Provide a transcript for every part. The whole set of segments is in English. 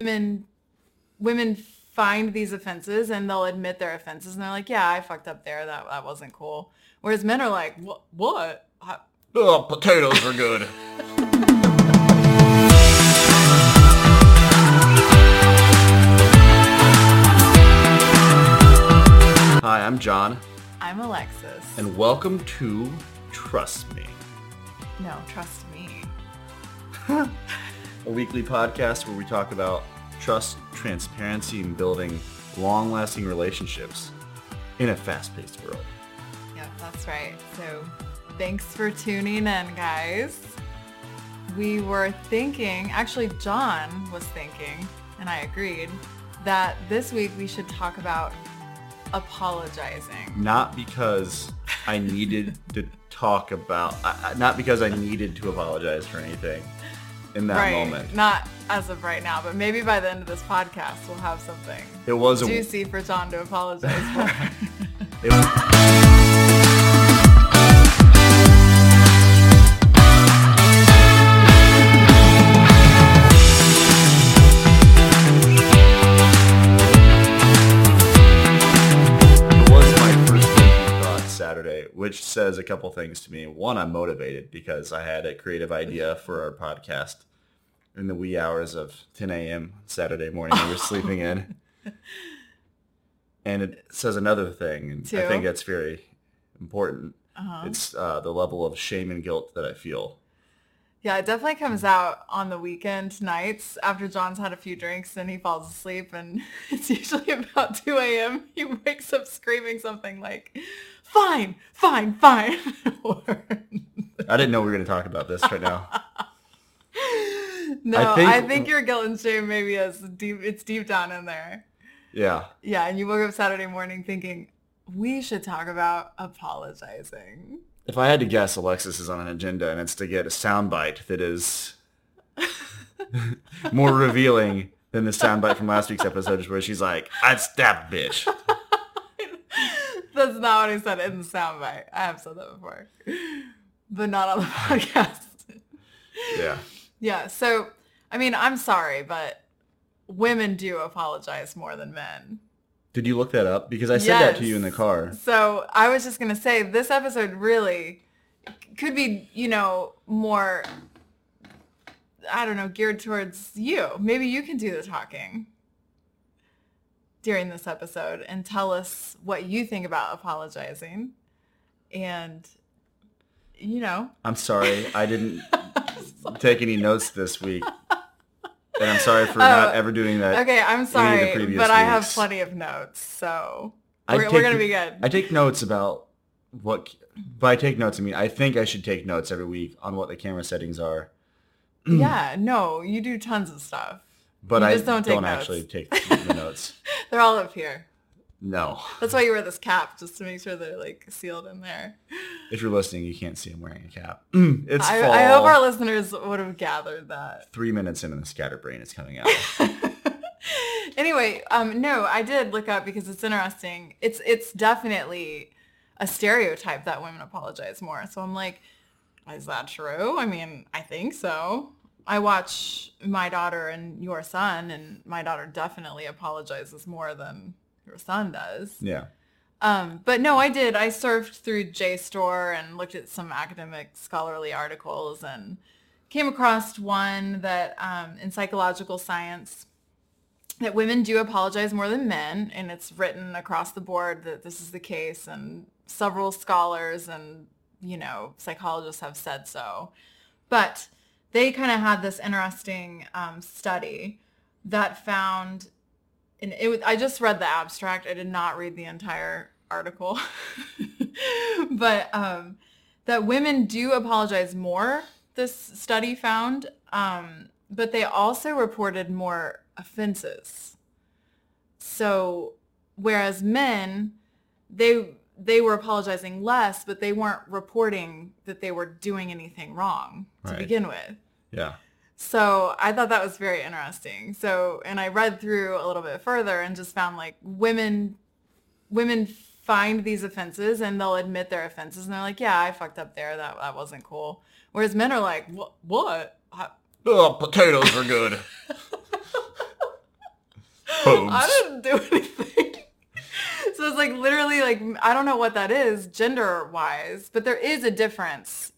women women find these offenses and they'll admit their offenses and they're like, yeah, I fucked up there. That that wasn't cool. Whereas men are like, what? What? Oh, potatoes are good. Hi, I'm John, I'm Alexis. and welcome to Trust Me, no, trust me. a weekly podcast where we talk about trust, transparency, and building long-lasting relationships in a fast-paced world. Yep, that's right. So thanks for tuning in, guys. We were thinking, actually John was thinking, and I agreed, that this week we should talk about apologizing. Not because I needed to talk about, not because I needed to apologize for anything in that right. moment. Not as of right now, but maybe by the end of this podcast we'll have something It was a juicy for John to apologize for. It was, my first waking Saturday, which says a couple things to me. One, I'm motivated because I had a creative idea for our podcast in the wee hours of 10 a.m. Saturday morning. We were sleeping in. And it says another thing, and I think that's very important. Uh-huh. It's uh, the level of shame and guilt that I feel. Yeah, it definitely comes out on the weekend nights after John's had a few drinks and he falls asleep and it's usually about 2 a.m. He wakes up screaming something like, fine, fine, fine. Or- I didn't know we were going to talk about this right now. no, I think- think, your guilt and shame maybe is deep, it's deep down in there. Yeah. Yeah, and you woke up Saturday morning thinking, we should talk about apologizing. If I had to guess, Alexis is on an agenda, and it's to get a soundbite that is more revealing than the soundbite from last week's episode, where she's like, "I'd stab bitch." That's not what I said in the soundbite. I have said that before, but not on the podcast. Yeah. Yeah. So, I mean, I'm sorry, but women do apologize more than men. Did you look that up? Because I said that to you in the car. So I was just going to say this episode really could be, you know, more, I don't know, geared towards you. Maybe you can do the talking during this episode and tell us what you think about apologizing. And, you know, I'm sorry, I didn't take any notes this week, and I'm sorry for oh, not ever doing that. Okay, I'm any of the sorry, but I have plenty of notes. So we're, take we're going to be good. I take notes about what. By take notes, I mean I think I should take notes every week on what the camera settings are, yeah, no, you do tons of stuff. but I just don't take notes. actually take the notes. They're all up here. No. That's why you wear this cap, just to make sure they're like sealed in there. If you're listening, you can't see I'm wearing a cap. it's I, fall. I hope our listeners would have gathered that. Three minutes in and the scatterbrain is coming out. anyway, um, no, I did look up because it's interesting. It's it's definitely a stereotype that women apologize more. So I'm like, is that true? I mean, I think so. I watch my daughter and your son, and my daughter definitely apologizes more than your son does. yeah. Um, but no, I did. I surfed through JSTOR and looked at some academic scholarly articles and came across one that um, in psychological science that women do apologize more than men, and it's written across the board that this is the case, and several scholars and you know psychologists have said so. But they kind of had this interesting um, study that found and it was, I just read the abstract. I did not read the entire article, but um, that women do apologize more. This study found, um, but they also reported more offenses. So whereas men, they they were apologizing less, but they weren't reporting that they were doing anything wrong to Right. begin with. Yeah. So I thought that was very interesting. So, and I read through a little bit further and just found like women, women find these offenses and they'll admit their offenses and they're like, yeah, I fucked up there. That, that wasn't cool. Whereas men are like, what? What? How- Oh, potatoes are good. I didn't do anything. so it's like literally like I don't know what that is gender wise, but there is a difference.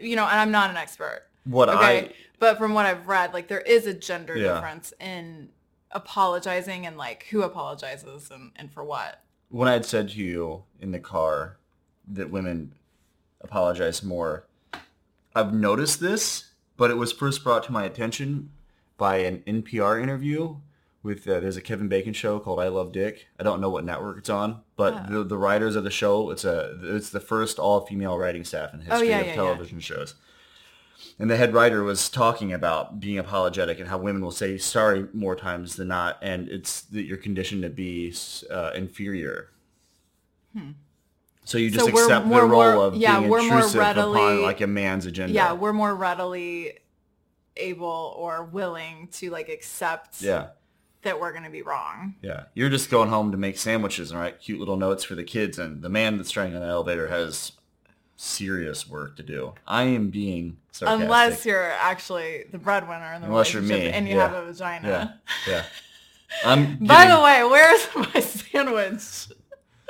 You know, and I'm not an expert. What Okay. I but from what I've read, like there is a gender Yeah. difference in apologizing and like who apologizes and, and for what. when I had said to you in the car that women apologize more, I've noticed this, but it was first brought to my attention by an NPR interview with uh, there's a Kevin Bacon show called I Love Dick. I don't know what network it's on, but the the writers of the show it's a it's the first all female writing staff in history Oh, yeah, of yeah, yeah. television shows. And the head writer was talking about being apologetic and how women will say sorry more times than not, and it's that you're conditioned to be uh, inferior. So you just Hmm. So accept the role more- of yeah, being we're more intrusive upon readily- like a man's agenda. Yeah, we're more readily able or willing to like accept yeah, that we're going to be wrong. yeah. You're just going home to make sandwiches and write cute little notes for the kids, and the man that's trying on the elevator has serious work to do. I am being sarcastic. Unless you're actually the breadwinner in the Unless you're relationship me, and you yeah. have a vagina. yeah, yeah. I'm By the way, where's my sandwich?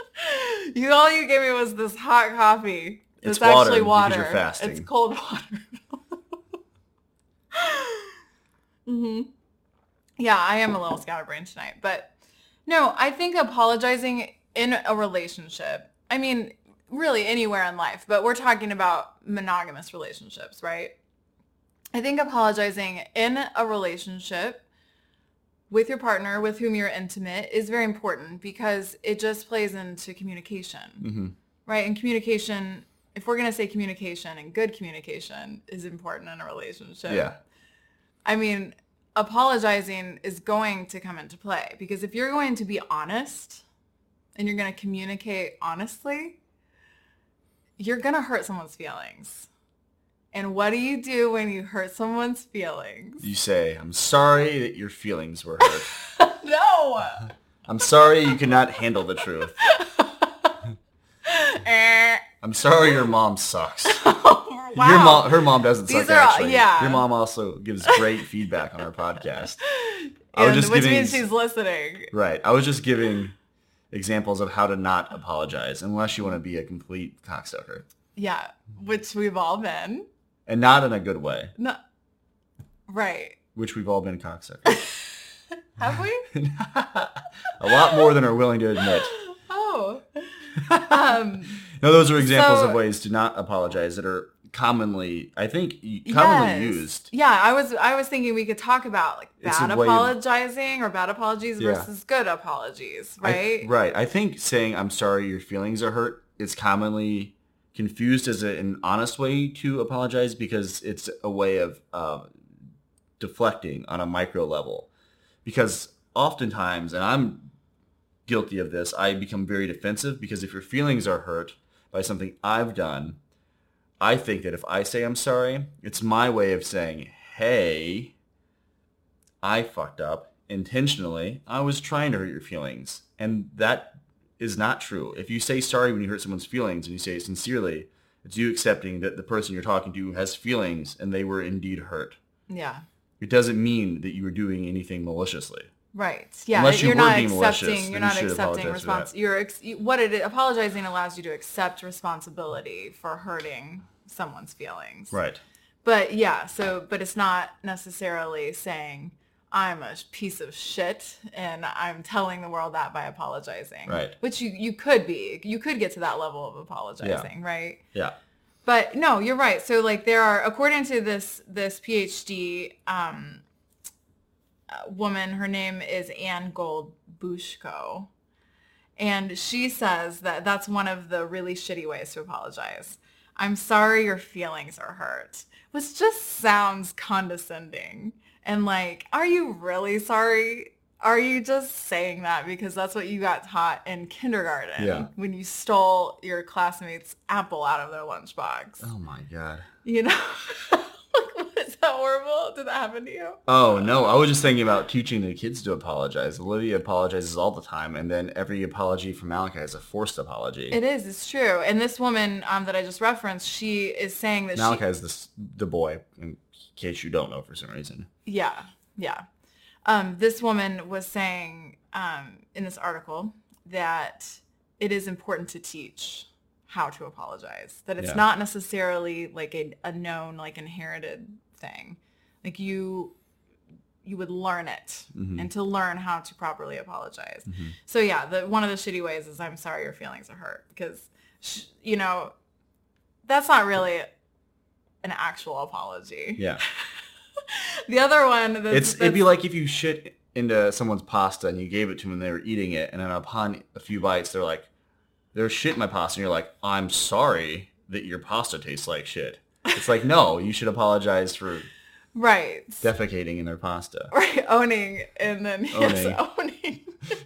you all you gave me was this hot coffee. It's It's, water actually water. you're fasting. It's cold water. hmm Yeah, I am a little scatterbrained tonight, but no, I think apologizing in a relationship. I mean, really anywhere in life, but we're talking about monogamous relationships, right? I think apologizing in a relationship with your partner with whom you're intimate is very important because it just plays into communication, Mhm. right? And communication, if we're going to say communication and good communication is important in a relationship. yeah, I mean, apologizing is going to come into play because if you're going to be honest and you're going to communicate honestly, you're going to hurt someone's feelings. And what do you do when you hurt someone's feelings? you say I'm sorry that your feelings were hurt. no. I'm sorry you could not handle the truth. Eh. I'm sorry your mom sucks. wow. Your mom, her mom doesn't These suck are actually. yeah. Your mom also gives great feedback on our podcast. I was just which giving- means she's listening. Right. I was just giving examples of how to not apologize unless you want to be a complete cocksucker. Yeah, which we've all been. And not in a good way, No, right. which we've all been cocksuckers. Have we? a lot more than are willing to admit. oh. Um, No, those are examples So- of ways to not apologize that are commonly, I think, commonly yes. used. Yeah, I was I was thinking we could talk about like bad apologizing or bad apologies Yeah. versus good apologies, I- right? right. I think saying I'm sorry your feelings are hurt is commonly confused as a, an honest way to apologize because it's a way of uh, deflecting on a micro level. Because oftentimes, and I'm guilty of this, I become very defensive because if your feelings are hurt by something I've done, I think that if I say I'm sorry, it's my way of saying, hey, I fucked up intentionally. I was trying to hurt your feelings. And that is not true. If you say sorry when you hurt someone's feelings and you say it sincerely, it's you accepting that the person you're talking to has feelings and they were indeed hurt. Yeah. It doesn't mean that you were doing anything maliciously. Right. Yeah. Unless you you're not malicious, accepting. then You're not should accepting response. You're ex- what it apologizing allows you to accept responsibility for hurting someone's feelings. Right. But yeah. So, but it's not necessarily saying I'm a piece of shit and I'm telling the world that by apologizing. Right. Which you you could be. You could get to that level of apologizing. Right. Yeah. But no, you're right. So like there are, according to this this PhD um, woman, her name is Anne Gold Bushko, and she says that that's one of the really shitty ways to apologize. I'm sorry your feelings are hurt, which just sounds condescending. And like, are you really sorry? Are you just saying that because that's what you got taught in kindergarten Yeah. when you stole your classmates' apple out of their lunchbox? Oh my god. You know? That horrible? Did that happen to you? Oh no, I was just thinking about teaching the kids to apologize. Olivia apologizes all the time, and then every apology from Malachi is a forced apology. It is. It's true. And this woman um, that I just referenced, she is saying that Malachi she... is this, the boy, in case you don't know for some reason. Yeah, yeah. um, this woman was saying um, in this article that it is important to teach how to apologize. That it's Yeah. not necessarily like a, a known, like inherited thing. Like you, you would learn it Mhm. and to learn how to properly apologize. Mhm. So yeah, the, one of the shitty ways is I'm sorry your feelings are hurt because, sh- you know, that's not really an actual apology. Yeah. The other one that's, It's it'd be like if you shit into someone's pasta and you gave it to them and they were eating it, and then upon a few bites, they're like, "There's shit in my pasta," and you're like, "I'm sorry that your pasta tastes like shit." It's like, no, you should apologize for right. defecating in their pasta. right owning and then yes Owning. owning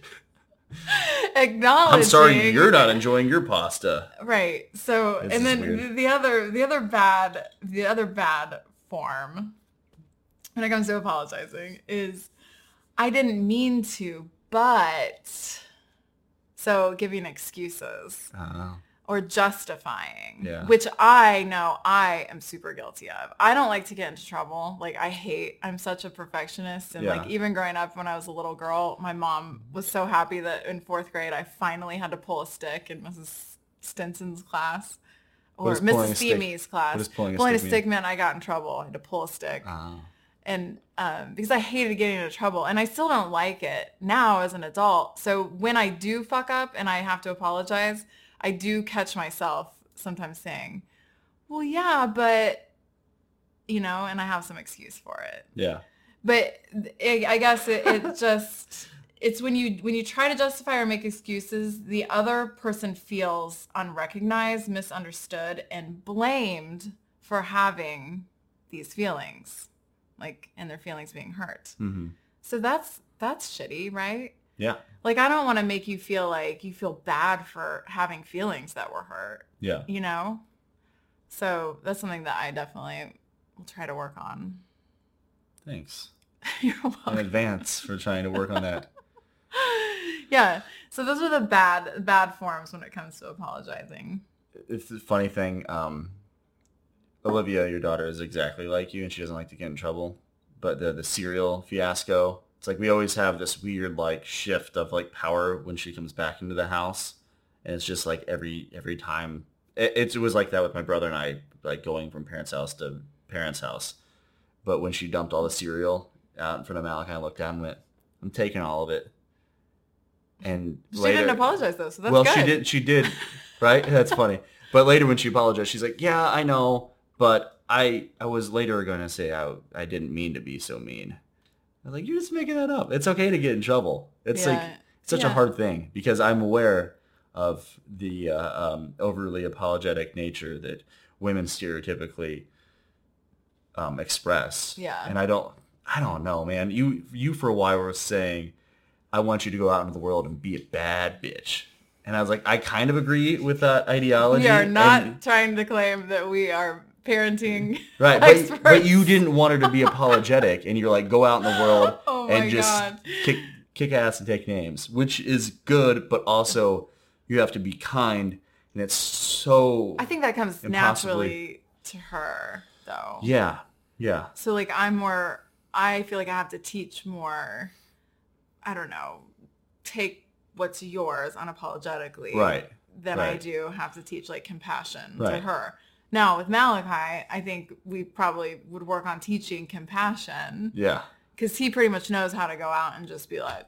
acknowledging I'm sorry you're not enjoying your pasta. right so This and then weird. the, the other the other bad the other bad form when it comes to apologizing is i didn't mean to but so giving excuses Oh. Or justifying, Yeah. which I know I am super guilty of. I don't like to get into trouble. Like I hate, I'm such a perfectionist. And like even growing up when I was a little girl, my mom was so happy that in fourth grade, I finally had to pull a stick in Mrs. Stinson's class or Mrs. Feemy's class. what does pulling a pulling a stick stick meant I got in trouble. I had to pull a stick Oh. and um, because I hated getting into trouble and I still don't like it now as an adult. So when I do fuck up and I have to apologize, I do catch myself sometimes saying, well, yeah, but you know, and I have some excuse for it. Yeah. But I I guess it, it just, it's when you, when you try to justify or make excuses, the other person feels unrecognized, misunderstood, and blamed for having these feelings like and their feelings being hurt. hmm So that's that's shitty, right? Yeah. Like I don't want to make you feel like you feel bad for having feelings that were hurt, Yeah. you know? So that's something that I definitely will try to work on. Thanks You're in advance for trying to work on that. yeah. So those are the bad bad forms when it comes to apologizing. It's a funny thing. Um, Olivia, your daughter, is exactly like you, and she doesn't like to get in trouble. But the the cereal fiasco, it's like we always have this weird like shift of like power when she comes back into the house, and it's just like every every time. It, it was like that with my brother and I, like going from parents' house to parents' house. But when she dumped all the cereal out in front of Malachi, I looked down and went, "I'm taking all of it." And She later, didn't apologize though, so that's well, good. she did. She did, right? That's funny. But later, when she apologized, she's like, "Yeah, I know, but I I was later going to say I I didn't mean to be so mean." I was like, "You're just making that up. It's okay to get in trouble. It's like Yeah. such a hard thing because I'm aware of the uh, um, overly apologetic nature that women stereotypically um, express. Yeah. and I don't I don't know, man. You you for a while were saying I want you to go out into the world and be a bad bitch. And I was like, I kind of agree with that ideology. We are not and- trying to claim that we are parenting right, but, but you didn't want her to be apologetic, and you're like, go out in the world Oh and just God. kick kick ass and take names, which is good, but also you have to be kind, and it's so I think that comes naturally to her though. yeah, yeah, So like I'm more I feel like I have to teach more I don't know, take what's yours unapologetically right, than I do have to teach like compassion to her. Now with Malachi, I think we probably would work on teaching compassion yeah, because he pretty much knows how to go out and just be like,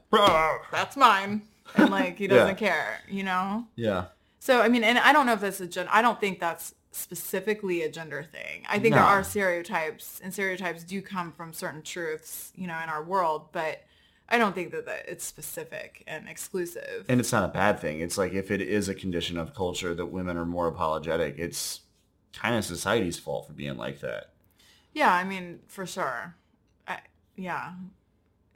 that's mine. And like he doesn't care, you know? yeah, So I mean, and I don't know if that's a gen. I don't think that's specifically a gender thing. I think there are stereotypes, and stereotypes do come from certain truths, you know, in our world. But I don't think that, that it's specific and exclusive. and it's not a bad thing. It's like if it is a condition of culture that women are more apologetic, it's kind of society's fault for being like that. yeah, I mean, for sure. I, yeah,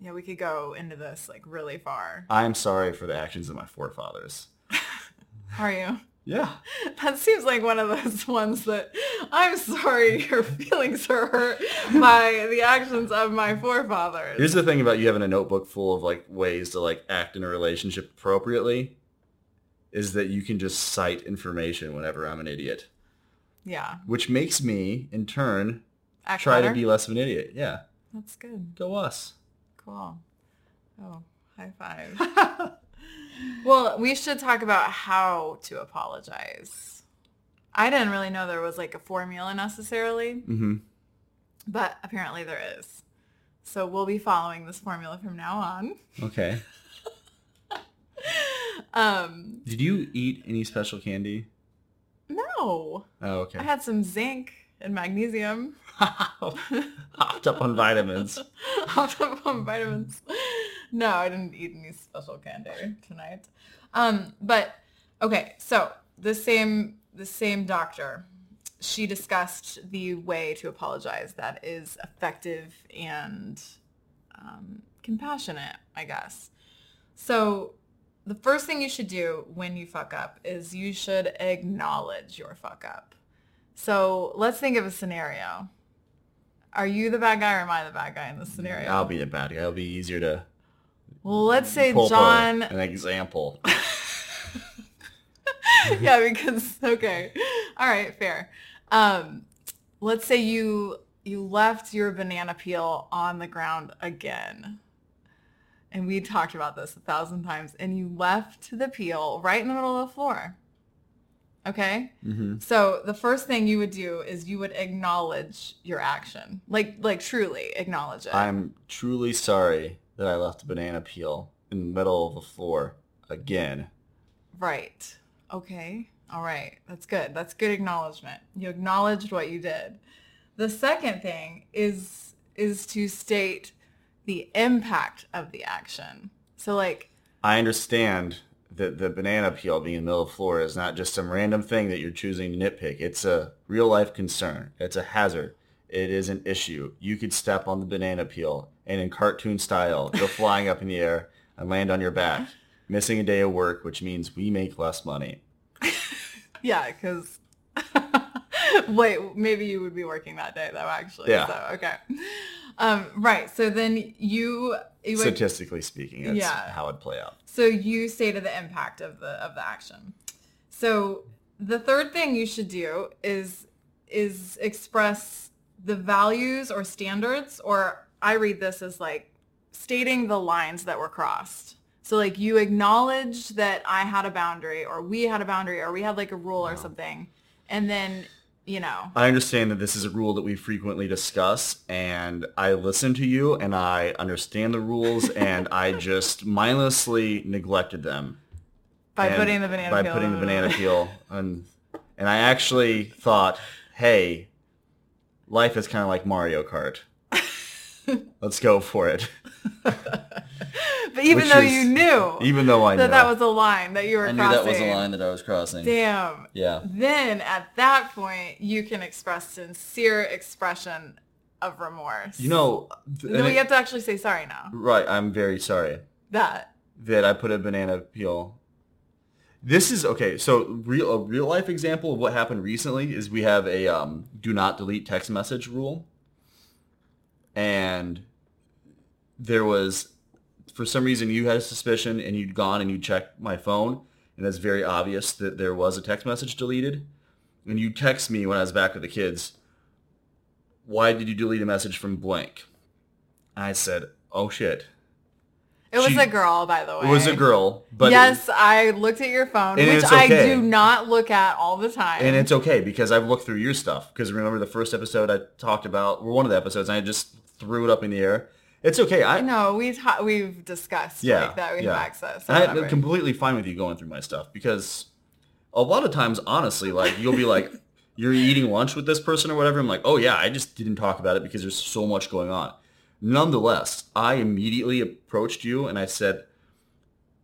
yeah, we could go into this like really far. I'm sorry for the actions of my forefathers. Are you? Yeah, That seems like one of those ones that I'm sorry your feelings are hurt by the actions of my forefathers. Here's the thing about you having a notebook full of like ways to like act in a relationship appropriately is that you can just cite information whenever I'm an idiot, yeah. which makes me in turn Act try better? to be less of an idiot. Yeah, That's good. go us. cool. Oh, high five. well, we should talk about how to apologize. I didn't really know there was like a formula necessarily, Mm-hmm. but apparently there is. So we'll be following this formula from now on. Okay. Um, Did you eat any special candy? No, Oh, okay. I had some zinc and magnesium. Hopped up on vitamins. Hopped up on vitamins. No, I didn't eat any special candy tonight. Um, but okay, so the same the same doctor, she discussed the way to apologize that is effective and um, compassionate, I guess. So the first thing you should do when you fuck up is you should acknowledge your fuck up. So let's think of a scenario. Are you the bad guy or am I the bad guy in this scenario? I'll be the bad guy. It'll be easier to well, let's say pull up a- John. an example. yeah, because okay, all right, fair. Um, let's say you you left your banana peel on the ground again, and we talked about this a thousand times, and you left the peel right in the middle of the floor. Okay, hmm so the first thing you would do is you would acknowledge your action, like like truly acknowledge it. I'm truly sorry that I left a banana peel in the middle of the floor again. Right. Okay. All right. That's good. That's good acknowledgement. You acknowledged what you did. The second thing is is to state the impact of the action. So like I understand that the banana peel being in the middle of the floor is not just some random thing that you're choosing to nitpick. It's a real life concern. It's a hazard. It is an issue. You could step on the banana peel and in cartoon style go flying up in the air and land on your back, missing a day of work, which means we make less money. yeah, cuz wait, maybe you would be working that day though actually. Yeah. So okay. Um right. So then you you would Statistically speaking, that's Yeah. how it'd play out. So you say to the impact of the of the action. So the third thing you should do is is express the values or standards or I read this as like stating the lines that were crossed. So like you acknowledge that I had a boundary or we had a boundary or we had like a rule or something. And then, you know, I understand that this is a rule that we frequently discuss, and I listen to you, and I understand the rules, and I just mindlessly neglected them. by putting the banana by peel putting the banana peel, and and I actually thought, hey, life is kind of like Mario Kart. Let's go for it. But even Which though is- you knew Even though I that know that was a line that you were I knew crossing. that was a line that I was crossing. Damn. Yeah. Then at that point, you can express sincere expression of remorse. You know, th- we it- have to actually say sorry now. right. I'm very sorry. That. that I put a banana peel. This is okay. So real a real life example of what happened recently is we have a um, do not delete text message rule, and there was for some reason you had a suspicion and you'd gone and you checked my phone and it's very obvious that there was a text message deleted, and you text me when I was back with the kids. Why did you delete a message from blank? I said, "Oh shit." It was She- a girl, by the way. It was a girl, but it- yes, I looked at your phone, which it's I do not look at all the time. And it's okay because I've looked through your stuff. Because remember the first episode I talked about, or one of the episodes, and I just threw it up in the air. It's okay. I know we ta- we've discussed yeah like that we yeah. have access. I'm completely fine with you going through my stuff because a lot of times, honestly, like you'll be like, you're eating lunch with this person or whatever. I'm like, oh yeah, I just didn't talk about it because there's so much going on. Nonetheless, I immediately approached you and I said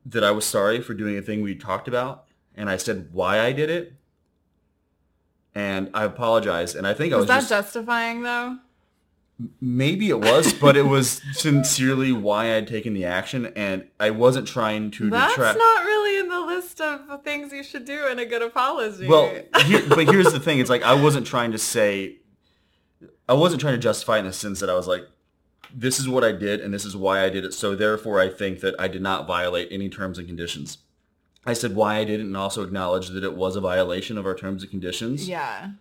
that I was sorry for doing a thing we talked about, and I said why I did it, and I apologized. And I think I was was that just justifying though? Maybe it was, but it was sincerely why I'd taken the action, and I wasn't trying to That's detract. not really in the list of things you should do in a good apology. well, here, but here's the thing: it's like I wasn't trying to say, I wasn't trying to justify in the sense that I was like, this is what I did, and this is why I did it. So therefore, I think that I did not violate any terms and conditions. I said why I did it, and also acknowledged that it was a violation of our terms and conditions. yeah.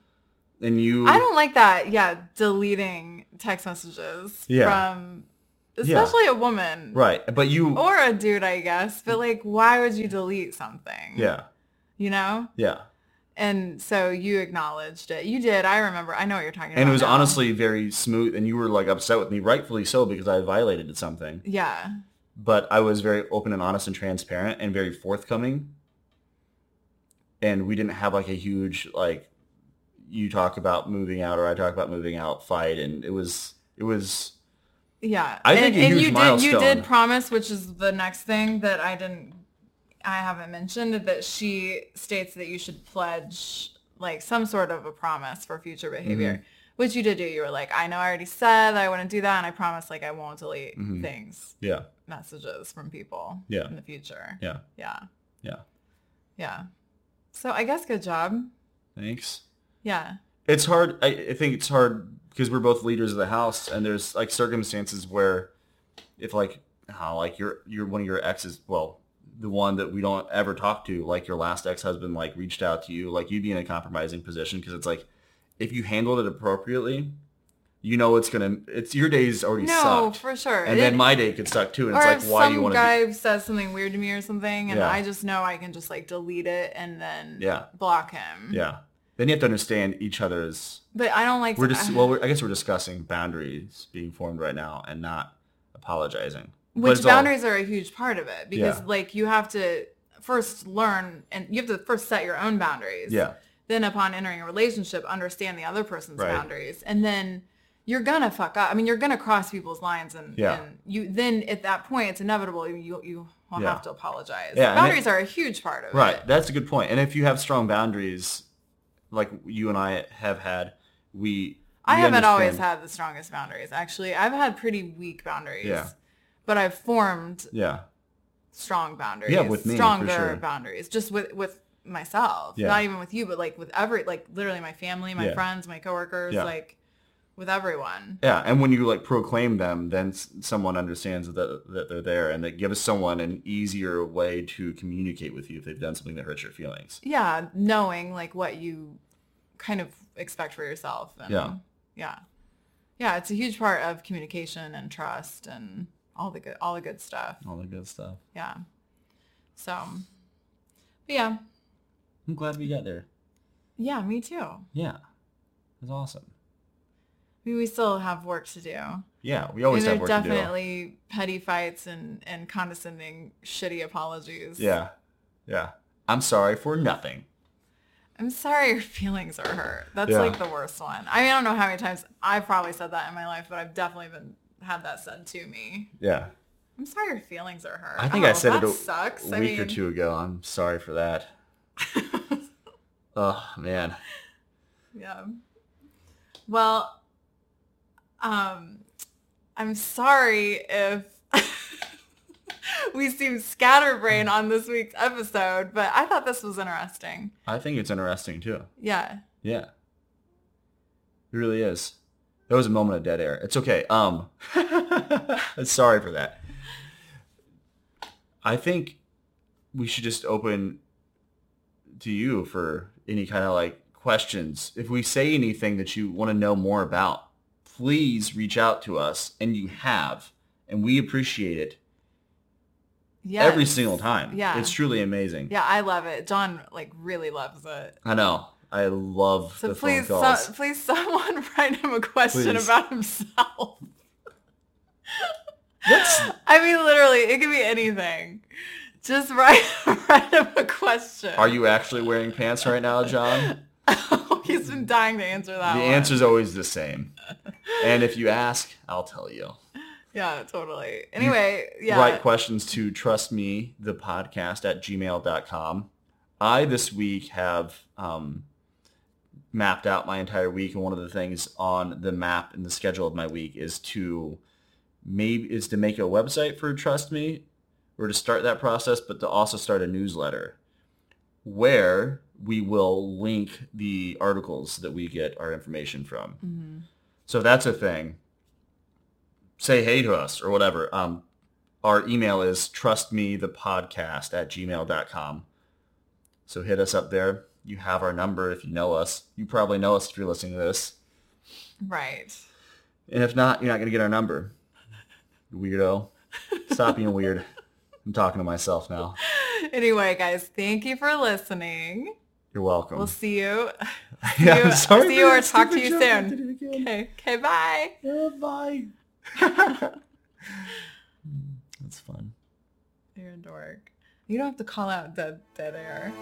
And you, I don't like that. Yeah, deleting text messages Yeah. from especially a woman. Right. But you Or a dude, I guess. But like, why would you delete something? Yeah. You know? Yeah. And so you acknowledged it. You did. I remember. I know what you're talking about. And it was now. honestly very smooth and you were like upset with me, rightfully so, because I violated something. Yeah. But I was very open and honest and transparent and very forthcoming. And we didn't have like a huge like you talk about moving out or I talk about moving out fight and it was it was Yeah. I think and, a and huge you did you did promise, which is the next thing that I didn't I haven't mentioned, that she states that you should pledge like some sort of a promise for future behavior. Mm-hmm. Which you did do. You were like, I know I already said I wouldn't do that and I promise like I won't delete Mhm. things, yeah. messages from people Yeah. in the future. Yeah. Yeah. Yeah. Yeah. So I guess good job. Thanks. Yeah. It's hard. I, I think it's hard because we're both leaders of the house, and there's like circumstances where, if like how like your your one of your exes, well, the one that we don't ever talk to, like your last ex husband, like reached out to you, like you'd be in a compromising position because it's like if you handled it appropriately, you know it's gonna. It's your days already No, sucked, for sure. and It- then my day could suck too, and it's if like why some do you want to guy to? says something weird to me or something, and Yeah. I just know I can just like delete it and then Yeah. block him. Yeah. Then you have to understand each other's But I don't like. We're just well, we're, I guess we're discussing boundaries being formed right now and not apologizing. Which it's all- boundaries are a huge part of it because Yeah. like you have to first learn and you have to first set your own boundaries. Yeah, Then upon entering a relationship, understand the other person's Right. boundaries, and then you're gonna fuck up. I mean, you're gonna cross people's lines, and, Yeah. and you then at that point it's inevitable you you will Yeah. have to apologize. Yeah, boundaries it- are a huge part of right. it. Right, that's a good point. And if you have strong boundaries, like you and I have had, we. I we haven't always had the strongest boundaries. Actually, I've had pretty weak boundaries. Yeah. But I've formed Yeah, strong boundaries. Yeah, with me, stronger sure. boundaries, just with with myself. Yeah. Not even with you, but like with every like literally my family, my Yeah. friends, my coworkers, Yeah. like with everyone. yeah. And when you like proclaim them, then s- someone understands that that they're there, and that gives someone an easier way to communicate with you if they've done something that hurts your feelings. Yeah, knowing like what you kind of expect for yourself. And, Yeah. Yeah. Yeah, it's a huge part of communication and trust and all the good all the good stuff. All the good stuff. Yeah. So but yeah. I'm glad we got there. Yeah, me too. Yeah, it was awesome. I we still have work to do. Yeah, we always have work to do. definitely petty fights and, and condescending, shitty apologies. Yeah, yeah. I'm sorry for nothing. I'm sorry your feelings are hurt. That's Yeah. like the worst one. I mean, I don't know how many times I've probably said that in my life, but I've definitely been had that said to me. Yeah. I'm sorry your feelings are hurt. I think I Oh, said it a, sucks. week or mean- two ago. I'm sorry for that. oh man. Yeah. Well, um, I'm sorry if we seem scatterbrained on this week's episode, but I thought this was interesting. I think it's interesting too. Yeah. Yeah. It really is. There was a moment of dead air. It's okay. Um sorry for that. I think we should just open to you for any kind of like questions. If we say anything that you want to know more about, please reach out to us and you have and we appreciate it Yes. every single time. Yeah. It's truly amazing. Yeah, I love it. John like really loves it. I know. I love So the please, phone calls. so, please, someone write him a question Please. about himself. That's I mean, literally, it could be anything. Just write write him a question. Are you actually wearing pants right now, John? He's been dying to answer that. The one. answer's always the same. And if you ask, I'll tell you. Yeah, totally. Anyway, yeah. Write questions to trust me, the podcast at gmail.com. I this week have um, mapped out my entire week, and one of the things on the map and the schedule of my week is to maybe is to make a website for Trust Me, or to start that process, but to also start a newsletter where we will link the articles that we get our information from. Mhm. So that's a thing, say hey to us or whatever. Um, our email is trustmethepodcast at gmail.com. So hit us up there. You have our number if you know us. You probably know us if you're listening to this. Right. And if not, you're not going to get our number. Weirdo. Stop being weird. I'm talking to myself now. Anyway, guys, thank you for listening. You're welcome. We'll see you. See Yeah, you, I'm sorry see you or talk to you. Soon. did it again. Okay. Okay. Bye. Uh, bye. That's fun. You're a dork. You don't have to call out dead dead air.